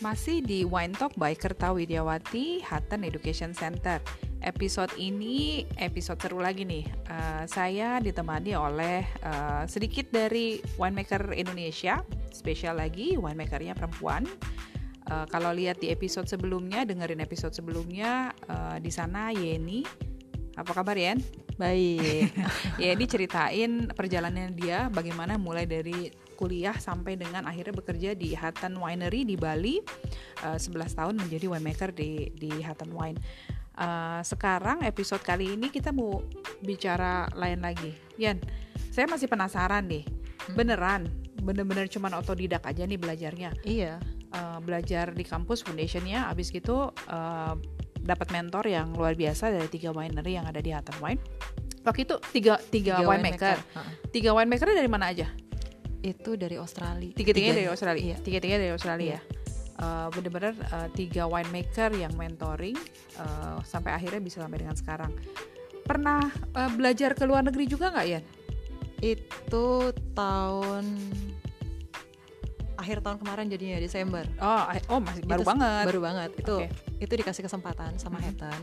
Masih di Wine Talk by Kerta Widiawati, Hutton Education Center. Episode ini episode seru lagi nih. Uh, saya ditemani oleh uh, sedikit dari winemaker Indonesia, spesial lagi winemakernya perempuan. Uh, kalau lihat di episode sebelumnya, dengerin episode sebelumnya, uh, di sana Yeni. Apa kabar Yen? Baik. Yeni ceritain perjalanan dia, bagaimana mulai dari kuliah sampai dengan akhirnya bekerja di Hutton Winery di Bali uh, 11 tahun menjadi winemaker di di Hutton Wine. Uh, sekarang episode kali ini kita mau bicara lain lagi. Yan, saya masih penasaran nih. Beneran, bener-bener cuman otodidak aja nih belajarnya. Iya. Uh, belajar di kampus foundationnya, abis gitu uh, dapat mentor yang luar biasa dari tiga winery yang ada di Hutton Wine. Waktu itu tiga tiga, Tiga winemaker. winemaker. Tiga winemaker dari mana aja? Itu dari Australia. Tiga-tiganya dari. Australia. Iya. Tiga-tiga dari Australia. Eh, bener-bener eh, tiga winemaker yang mentoring eh, sampai akhirnya bisa sampai dengan sekarang. Pernah eh, belajar ke luar negeri juga nggak ya? Itu tahun akhir tahun kemarin jadinya Desember. Oh, oh masih baru Itu banget. Baru banget. Itu Oke. itu dikasih kesempatan sama Mhm. Hutton.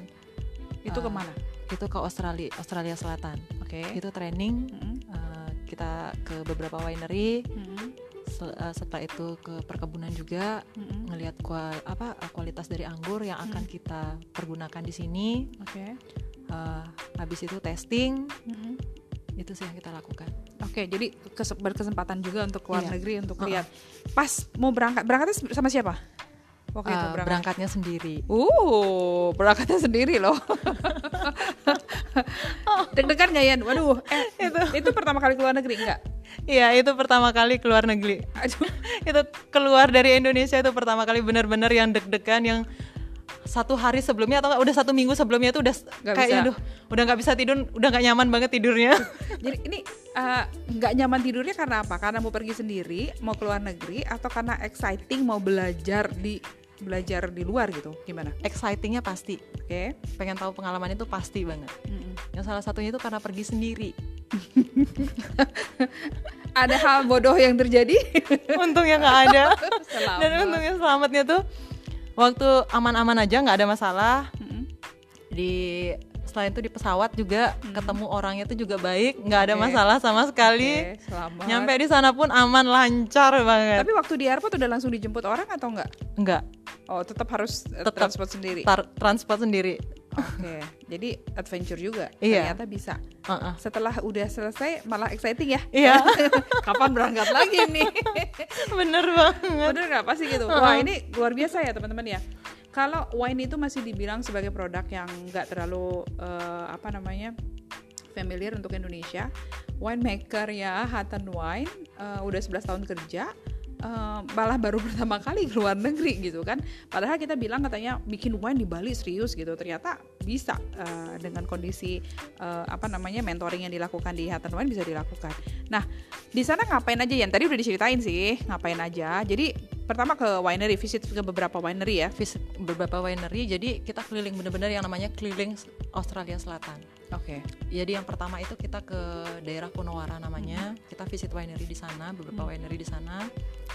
Itu eh, ke mana? Itu ke Australia, Australia Selatan. Oke. Itu training Mm-mm. eh, kita ke beberapa winery. Se- eh, setelah itu ke perkebunan juga Mm-mm. ngelihat kual apa eh, kualitas dari anggur yang akan Hmm. kita pergunakan di sini. Oke. Eh, habis itu testing Mm-mm. itu sih yang kita lakukan. Oke, jadi kes- berkesempatan juga untuk keluar Iya. negeri untuk Uh-uh. lihat. Pas mau berangkat, berangkatnya sama siapa? Waktu itu berangkat. berangkatnya sendiri. Uh, berangkatnya sendiri loh. Deg-degan nggak Yan? Waduh, eh, itu. itu pertama kali keluar negeri nggak? Iya itu pertama kali keluar negeri. Aduh, itu keluar dari Indonesia itu pertama kali benar-benar yang deg-degan yang satu hari sebelumnya atau udah satu minggu sebelumnya itu udah Nggak kayak bisa. aduh udah nggak bisa tidur udah nggak nyaman banget tidurnya Jadi ini eh, nggak nyaman tidurnya karena apa? Karena mau pergi sendiri, mau keluar negeri, atau karena exciting mau belajar di belajar di luar gitu? Gimana? excitingnya pasti Oke. pengen tahu pengalaman itu pasti banget Mm-mm. Yang salah satunya itu karena pergi sendiri Ada hal bodoh yang terjadi? untungnya nggak ada Selamat. dan untungnya selamatnya tuh waktu aman-aman aja nggak ada masalah di selain itu di pesawat juga ketemu orangnya tuh juga baik nggak ada Hmm. Oke. masalah sama sekali Oke, selamat. nyampe di sana pun aman lancar banget Tapi waktu di airport udah langsung dijemput orang atau enggak? nggak Oh, tetap harus eh, Tetap. transport sendiri. tar- transport sendiri Oke, jadi adventure juga. Iya. Ternyata bisa. Heeh. Setelah udah selesai malah exciting ya. Iya. Kapan berangkat lagi nih? bener banget Bener nggak pasti gitu. Wah ini luar biasa ya teman-teman ya. Kalau wine itu masih dibilang sebagai produk yang nggak terlalu eh, apa namanya familiar untuk Indonesia. Winemaker ya Hutton Wine eh, udah 11 tahun kerja. Eh, malah baru pertama kali keluar negeri gitu kan. Padahal kita bilang katanya bikin wine di Bali serius gitu. Ternyata bisa eh, dengan kondisi eh, apa namanya mentoring yang dilakukan di Hutton Wine bisa dilakukan. Nah di sana ngapain aja ya tadi udah diceritain sih ngapain aja. Jadi pertama ke winery visit ke beberapa winery ya. Visit beberapa winery jadi kita keliling bener-bener yang namanya keliling Australia Selatan. Oke. Jadi yang pertama itu kita ke daerah Kunawara namanya. Kita visit winery di sana beberapa winery di sana.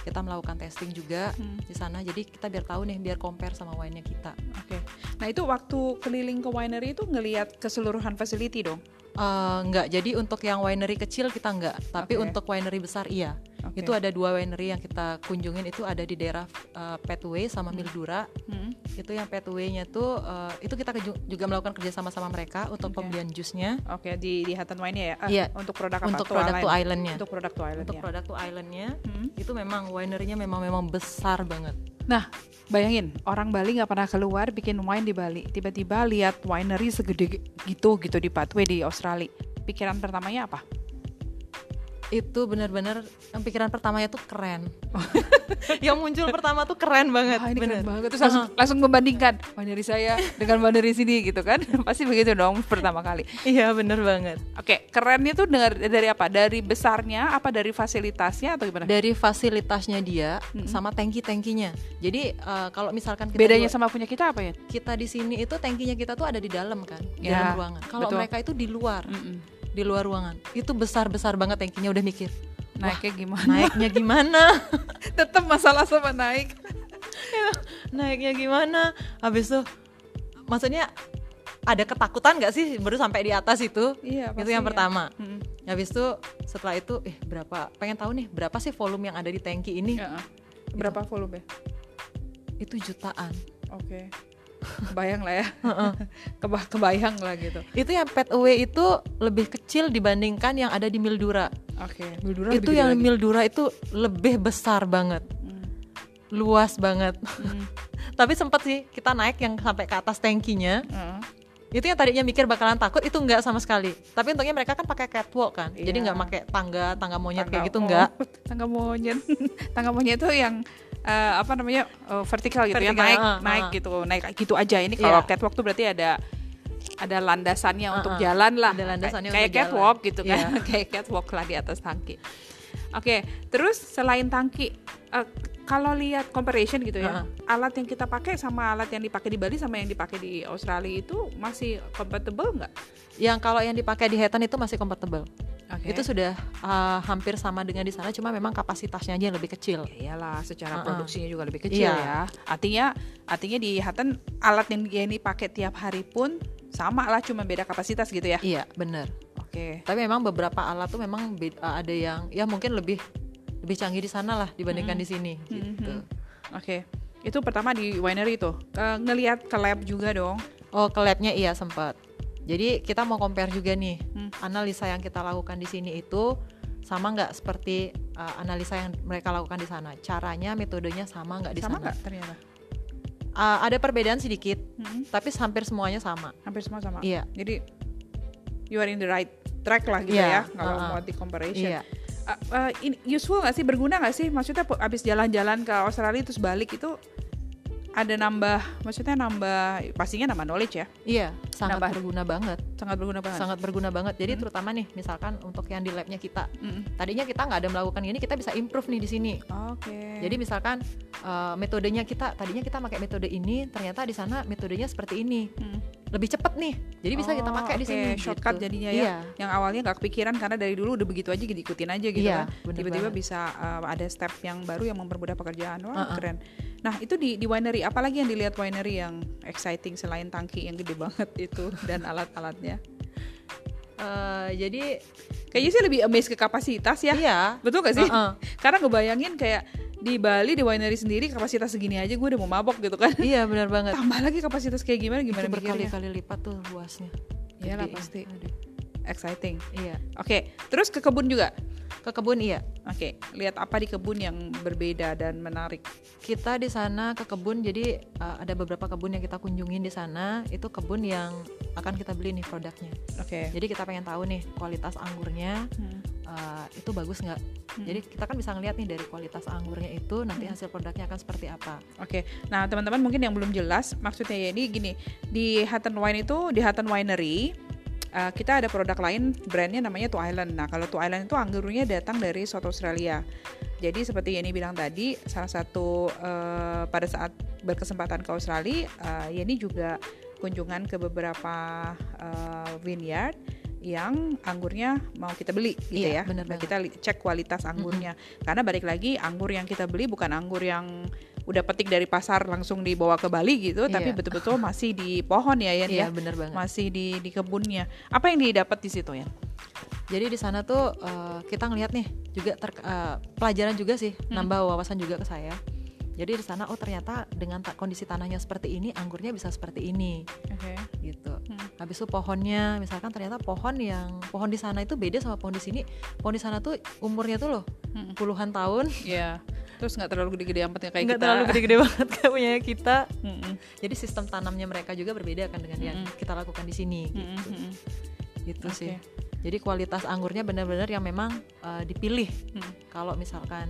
Kita melakukan testing juga Hmm. di sana. Jadi kita biar tahu nih biar compare sama wine-nya kita. Oke. Nah itu waktu keliling ke winery itu ngelihat keseluruhan facility dong? Eh, enggak jadi untuk yang winery kecil kita enggak tapi Oke. untuk winery besar iya Oke. itu ada dua winery yang kita kunjungin itu ada di daerah eh, Petway sama Mildura Hmm. itu yang Petway-nya tuh eh, itu kita juga melakukan kerja sama sama mereka untuk Oke. pembelian jusnya Oke di di Hutton Wine ya. Ah, Iya. Untuk produk apa? untuk To produk to islandnya Untuk produk to island untuk produk to islandnya Hmm. itu memang winery-nya memang memang besar banget Nah, bayangin orang Bali nggak pernah keluar bikin wine di Bali. Tiba-tiba lihat winery segede gitu gitu di Pathway di Australia. Pikiran pertamanya apa? Itu benar-benar yang pikiran pertamanya tuh keren yang muncul pertama tuh keren banget Wah, ini bener. keren banget. Terus langsung, langsung membandingkan winery saya dengan winery sini gitu kan. Pasti begitu dong pertama kali. iya bener banget Oke, kerennya tuh dari, dari apa? Dari besarnya apa dari fasilitasnya atau gimana? dari fasilitasnya dia Mm-mm. sama tangki-tangkinya jadi eh, kalau misalkan kita Bedanya di- sama punya kita apa ya? kita di sini itu tangkinya kita tuh ada di dalam kan di Ya, dalam ruangan kalau mereka itu di luar Mm-mm. Di luar ruangan itu besar besar banget tangkinya udah mikir Naiknya gimana? naiknya gimana Tetap masalah sama naik. naiknya gimana habis tuh maksudnya ada ketakutan nggak sih baru sampai di atas itu Iya, itu yang ya. pertama Mm-mm. habis itu setelah itu eh berapa pengen tahu nih berapa sih volume yang ada di tangki ini Ya. Berapa volume? itu jutaan Oke. Kebayang lah ya. Keba kebayang lah gitu. itu yang pet away itu lebih kecil dibandingkan yang ada di Mildura Oke. Mildura itu yang Mildura itu lebih besar banget Hmm. luas banget Hmm. tapi sempet sih kita naik yang sampai ke atas tangkinya Heeh. itu yang tadinya mikir bakalan takut itu enggak sama sekali tapi untungnya mereka kan pakai catwalk kan jadi Iya. nggak pakai tangga tangga monyet Tangga- kayak gitu oh, enggak tangga monyet tangga monyet itu yang eh, apa namanya eh, vertikal gitu ya naik ah, naik ah. gitu naik gitu aja ini kalau Iya. catwalk tuh berarti ada ada landasannya Ah, untuk ah. jalan lah Ada landasannya kayak untuk jalan. catwalk gitu kan Iya. kayak catwalk lah di atas tangki oke terus selain tangki eh, kalau lihat comparison gitu ya Ah, alat yang kita pakai sama alat yang dipakai di Bali sama yang dipakai di Australia itu masih compatible nggak yang kalau yang dipakai di Hetan itu masih compatible Oke. itu sudah uh, hampir sama dengan di sana cuma memang kapasitasnya aja yang lebih kecil Ya iyalah, secara Uh-uh. produksinya juga lebih kecil Iya. ya. Artinya, artinya di Hutton alat yang ini pakai tiap hari pun sama lah, cuma beda kapasitas gitu ya. iya bener Oke. tapi memang beberapa alat tuh memang be- uh, ada yang ya mungkin lebih lebih canggih di sana lah dibandingkan di sini gitu Oke. Itu pertama di winery itu. Ke, ngelihat ke lab juga dong. Oh, ke labnya iya sempat. Jadi kita mau compare juga nih Hmm. analisa yang kita lakukan di sini itu sama nggak seperti uh, analisa yang mereka lakukan di sana. Caranya, metodenya sama nggak di sama sana? nggak ternyata? Uh, ada perbedaan sedikit, Hmm, tapi hampir semuanya sama. Hampir semua sama. Iya. Jadi you are in the right track lah gitu Iya, ya kalau uh-uh. mau di comparison. Iya. Uh, uh, useful nggak sih berguna nggak sih maksudnya abis jalan-jalan ke Australia terus balik itu ada nambah maksudnya nambah pastinya nambah knowledge ya Iya, sangat Nambah. berguna banget. sangat berguna banget Sangat berguna banget. Jadi Hmm. terutama nih, misalkan untuk yang di labnya kita, Mm. tadinya kita nggak ada melakukan ini, kita bisa improve nih di sini. Oke. Jadi misalkan uh, metodenya kita, tadinya kita pakai metode ini, ternyata di sana metodenya seperti ini. Mm. lebih cepet nih jadi bisa kita Oh, pakai di oke, sini shortcut gitu. jadinya iya ya. Yang awalnya nggak kepikiran karena dari dulu udah begitu aja diikutin aja gitu Iya, kan. Tiba-tiba banget. bisa uh, ada step yang baru yang mempermudah pekerjaan. Wah, Uh-uh. keren. Nah, itu di di winery apalagi yang dilihat winery yang exciting selain tangki yang gede banget itu dan alat-alatnya. Eh, jadi Kayaknya sih lebih amazed ke kapasitas ya. iya Betul gak sih? Uh-uh. Karena ngebayangin kayak di Bali di winery sendiri kapasitas segini aja gue udah mau mabok gitu kan. iya benar banget Tambah lagi kapasitas kayak gimana gimana itu berkali-kali lipat tuh luasnya Iyalah, pasti. Aduh. Exciting. iya Oke, terus ke kebun juga. Ke kebun iya Oke, lihat apa di kebun yang berbeda dan menarik. kita di sana ke kebun jadi uh, ada beberapa kebun yang kita kunjungin di sana itu kebun yang akan kita beli nih produknya Oke. jadi kita pengen tahu nih kualitas anggurnya Hmm. uh, itu bagus nggak Hmm. jadi kita kan bisa ngeliat nih dari kualitas anggurnya itu nanti Hmm. hasil produknya akan seperti apa Oke, nah teman-teman mungkin yang belum jelas maksudnya ya ini gini di Hutton Wine itu di Hutton Winery uh, kita ada produk lain brandnya namanya Two Island. Nah kalau Two Island itu anggurnya datang dari South Australia. Jadi seperti Yeni bilang tadi salah satu uh, pada saat berkesempatan ke Australia, uh, Yeni juga kunjungan ke beberapa uh, vineyard yang anggurnya mau kita beli gitu Iya, ya. bener Nah, kita cek kualitas anggurnya. Karena balik lagi anggur yang kita beli bukan anggur yang udah petik dari pasar langsung dibawa ke Bali gitu, tapi Iya. betul-betul masih di pohon ya Yan iya ya. bener banget Masih di di kebunnya. Apa yang didapat di situ ya? Jadi di sana tuh eh, kita ngeliat nih juga ter- eh, pelajaran juga sih Hmm. nambah wawasan juga ke saya. Jadi di sana oh ternyata dengan ta- kondisi tanahnya seperti ini anggurnya bisa seperti ini Oke. gitu. Hmm. Habis itu pohonnya misalkan ternyata pohon yang pohon di sana itu beda sama pohon di sini. Pohon di sana tuh umurnya tuh loh Hmm. puluhan tahun. Ya. Terus nggak terlalu gede-gede amat ya kayak nggak kita. terlalu gede-gede banget kayak punya kita. Mm-mm. Jadi sistem tanamnya mereka juga berbeda kan dengan yang Mm-mm. kita lakukan di sini gitu. mm-mm. Gitu Oke. sih. Jadi kualitas anggurnya benar-benar yang memang eh, dipilih Hmm. kalau misalkan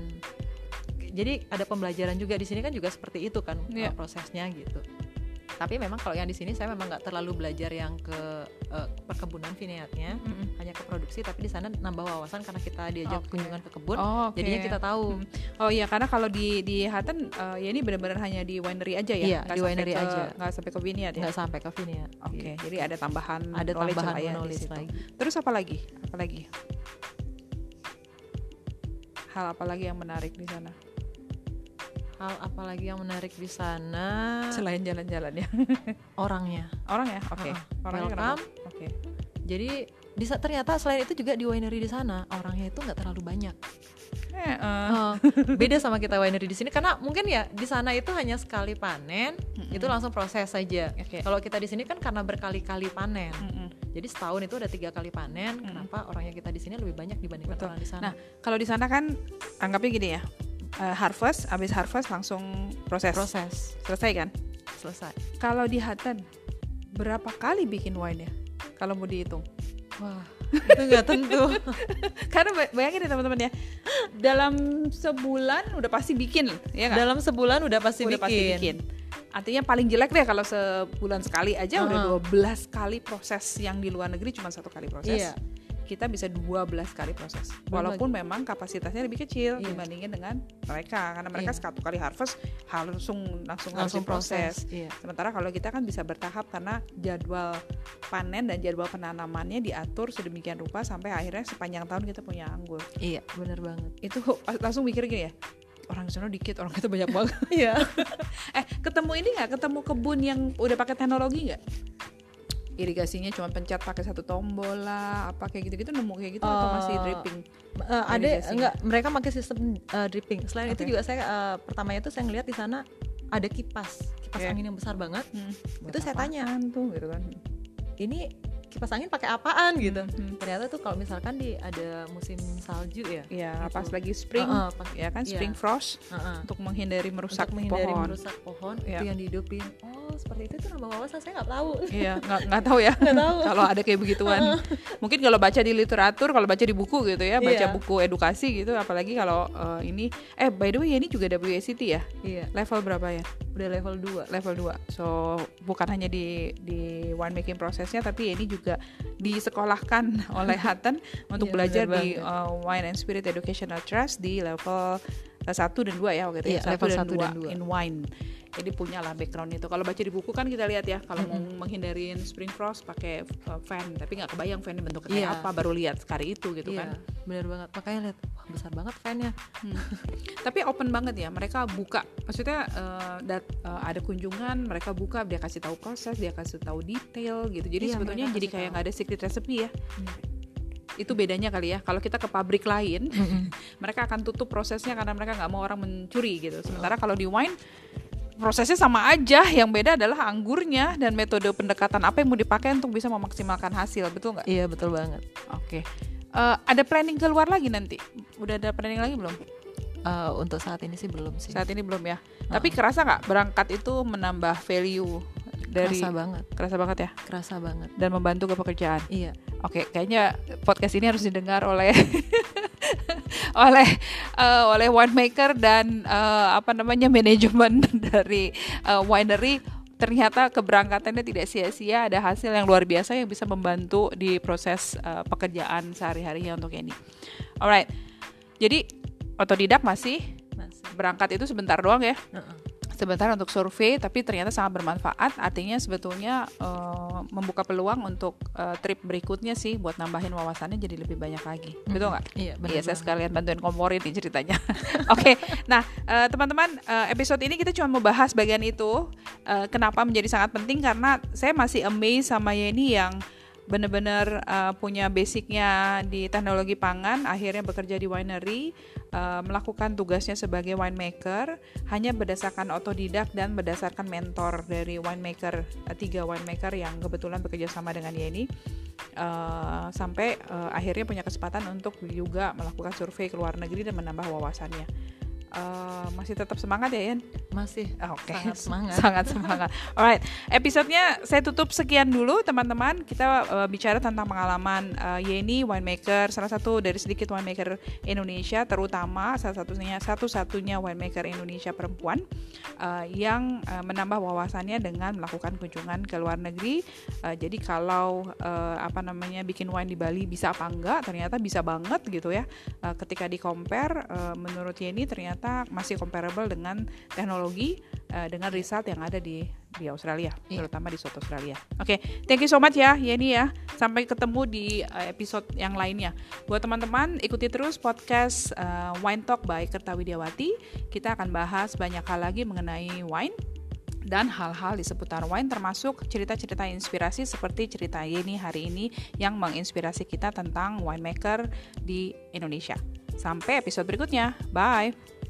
jadi ada pembelajaran juga di sini kan juga seperti itu kan uh, Iya. prosesnya gitu tapi memang kalau yang di sini saya memang nggak terlalu belajar yang ke uh, perkebunan vineyardnya Mm-mm. hanya ke produksi tapi di sana nambah wawasan karena kita diajak Oke. kunjungan ke kebun Oh, oke. jadinya kita tahu Hmm. Oh iya karena kalau di di Hutton eh, ya ini benar-benar hanya di winery aja ya. Iya, di winery ke- aja. nggak sampai ke vineyard ya. nggak sampai ke vineyard Oke, Gitu. jadi ada tambahan ada tambahan ya di knowledge situ. lagi Terus apa lagi? Apa lagi? Hal apa lagi yang menarik di sana? Hal apalagi yang menarik di sana Selain jalan-jalan ya. orangnya Orang ya? Oke. Uh-uh. Orangnya Welcome. Oke. jadi bisa ternyata selain itu juga di winery di sana orangnya itu nggak terlalu banyak Eh, eh, Eh, beda sama kita winery di sini karena mungkin ya di sana itu hanya sekali panen Mm-mm. itu langsung proses saja Oke. kalau kita di sini kan karena berkali-kali panen Mm-mm. jadi setahun itu ada tiga kali panen Mm-mm. kenapa orangnya kita di sini lebih banyak dibandingkan Betul. orang di sana Nah, kalau di sana kan anggapnya gini ya. Eh, harvest, habis harvest langsung proses. proses Selesai kan? selesai Kalau di Hutton berapa kali bikin wine ya? Kalau mau dihitung. wah itu nggak tentu Karena ba- bayangin ya teman-teman ya. Dalam sebulan udah pasti bikin, ya nggak? dalam sebulan udah pasti udah bikin, pasti bikin. Artinya paling jelek deh kalau sebulan sekali aja udah Uh-huh. 12 kali proses yang di luar negeri cuma satu kali proses. Iya. Kita bisa 12 kali proses. Walaupun memang kapasitasnya lebih kecil Iya. dibandingin dengan mereka karena mereka Iya. satu kali harvest langsung langsung, langsung diproses. proses iya Sementara kalau kita kan bisa bertahap karena jadwal panen dan jadwal penanamannya diatur sedemikian rupa sampai akhirnya sepanjang tahun kita punya anggur. iya bener banget Itu langsung mikir gini ya. Orang di sana dikit, orang kita banyak banget. iya eh, ketemu ini nggak? Ketemu kebun yang udah pakai teknologi nggak? Irigasinya cuma pencet pakai satu tombol lah, apa kayak gitu-gitu nemu kayak gitu atau masih Eh, dripping? Eh, ada enggak mereka pakai sistem eh, dripping selain itu Oke. juga saya eh, pertamanya itu saya ngeliat di sana ada kipas kipas Oke. angin yang besar banget Hmm, Itu saya tanya. tuh gitu kan. ini kipas angin pakai apaan gitu Hmm. ternyata tuh kalau misalkan di ada musim salju ya Ya, Gitu. pas lagi spring, Heeh, pas- ya kan iya. spring frost Heeh. untuk menghindari merusak untuk menghindari pohon. merusak pohon Iya. itu yang dihidupin oh seperti itu tuh nambah wawasan saya nggak tahu Iya, nggak nggak tahu ya. Kalau ada kayak begituan. Mungkin kalau baca di literatur, kalau baca di buku gitu ya, baca Iya. buku edukasi gitu, apalagi kalau eh, ini eh by the way ya ini juga WSET ya. iya Level berapa ya? Udah level 2 Level 2. So, bukan hanya di di winemaking prosesnya tapi ini juga disekolahkan oleh Hutton untuk Iya, belajar di uh, Wine and Spirit Educational Trust di level uh, 1 dan 2 ya waktu itu Iya, ya. 1 level dan satu 2 dan dua. in wine. Jadi punya lah background itu. Kalau baca di buku kan kita lihat ya kalau mau menghindarin spring frost pakai uh, fan, tapi nggak kebayang fannya bentuknya kayak Iya. apa baru lihat sekali itu gitu iya kan. bener banget makanya lihat besar banget fan-nya Hmm. Tapi open banget ya, mereka buka. Maksudnya eh, dat- eh, ada kunjungan, mereka buka, dia kasih tahu proses, dia kasih tahu detail gitu. Jadi Iya, sebetulnya jadi kayak nggak ada secret recipe ya. Iya. Itu bedanya kali ya. Kalau kita ke pabrik lain, mereka akan tutup prosesnya karena mereka nggak mau orang mencuri gitu. Sementara kalau di wine prosesnya sama aja, yang beda adalah anggurnya dan metode pendekatan apa yang mau dipakai untuk bisa memaksimalkan hasil, betul nggak? iya betul banget Oke. Eh, ada planning keluar lagi nanti? Udah ada planning lagi belum? Eh, untuk saat ini sih belum sih Saat ini belum ya. Tapi kerasa nggak berangkat itu menambah value dari kerasa banget kerasa banget ya kerasa banget dan membantu ke pekerjaan. iya Oke, kayaknya podcast ini harus didengar oleh oleh eh, oleh winemaker dan eh, apa namanya manajemen dari eh, winery ternyata keberangkatannya tidak sia-sia ada hasil yang luar biasa yang bisa membantu di proses eh, pekerjaan sehari-harinya untuk ini. Alright, jadi otodidak masih masih berangkat itu sebentar doang ya Heeh. sebentar untuk survei tapi ternyata sangat bermanfaat artinya sebetulnya eh, membuka peluang untuk eh, trip berikutnya sih buat nambahin wawasannya jadi lebih banyak lagi betul nggak iya benar Iya, saya sekalian bantuin komporin nih ceritanya. Oke, nah eh, teman-teman eh, episode ini kita cuma mau bahas bagian itu. Eh, kenapa menjadi sangat penting karena saya masih amazed sama Yeni yang benar-benar eh, punya basicnya di teknologi pangan, akhirnya bekerja di winery, eh, melakukan tugasnya sebagai winemaker hanya berdasarkan otodidak dan berdasarkan mentor dari winemaker eh, tiga winemaker yang kebetulan bekerja sama dengan Yeni eh, sampai eh, akhirnya punya kesempatan untuk juga melakukan survei ke luar negeri dan menambah wawasannya. Eh, masih tetap semangat ya Yan? masih Ah, Oke, sangat semangat sangat semangat. Alright, episodenya saya tutup sekian dulu teman-teman. Kita eh, bicara tentang pengalaman eh, Yeni winemaker, salah satu dari sedikit winemaker Indonesia, terutama salah satunya satu-satunya winemaker Indonesia perempuan eh, yang eh, menambah wawasannya dengan melakukan kunjungan ke luar negeri. Eh, jadi kalau eh, apa namanya bikin wine di Bali bisa apa enggak? Ternyata bisa banget gitu ya. Eh, ketika di compare, eh, menurut Yeni ternyata masih comparable dengan teknologi eh, dengan result yang ada di di Australia, Iya. terutama di Soto Australia. Oke, thank you so much ya Yeni ya. Sampai ketemu di uh, episode yang lainnya. Buat teman-teman ikuti terus podcast uh, Wine Talk by Kerta Widiawati. Kita akan bahas banyak hal lagi mengenai wine dan hal-hal di seputar wine termasuk cerita-cerita inspirasi seperti cerita Yeni hari ini yang menginspirasi kita tentang winemaker di Indonesia. Sampai episode berikutnya. Bye.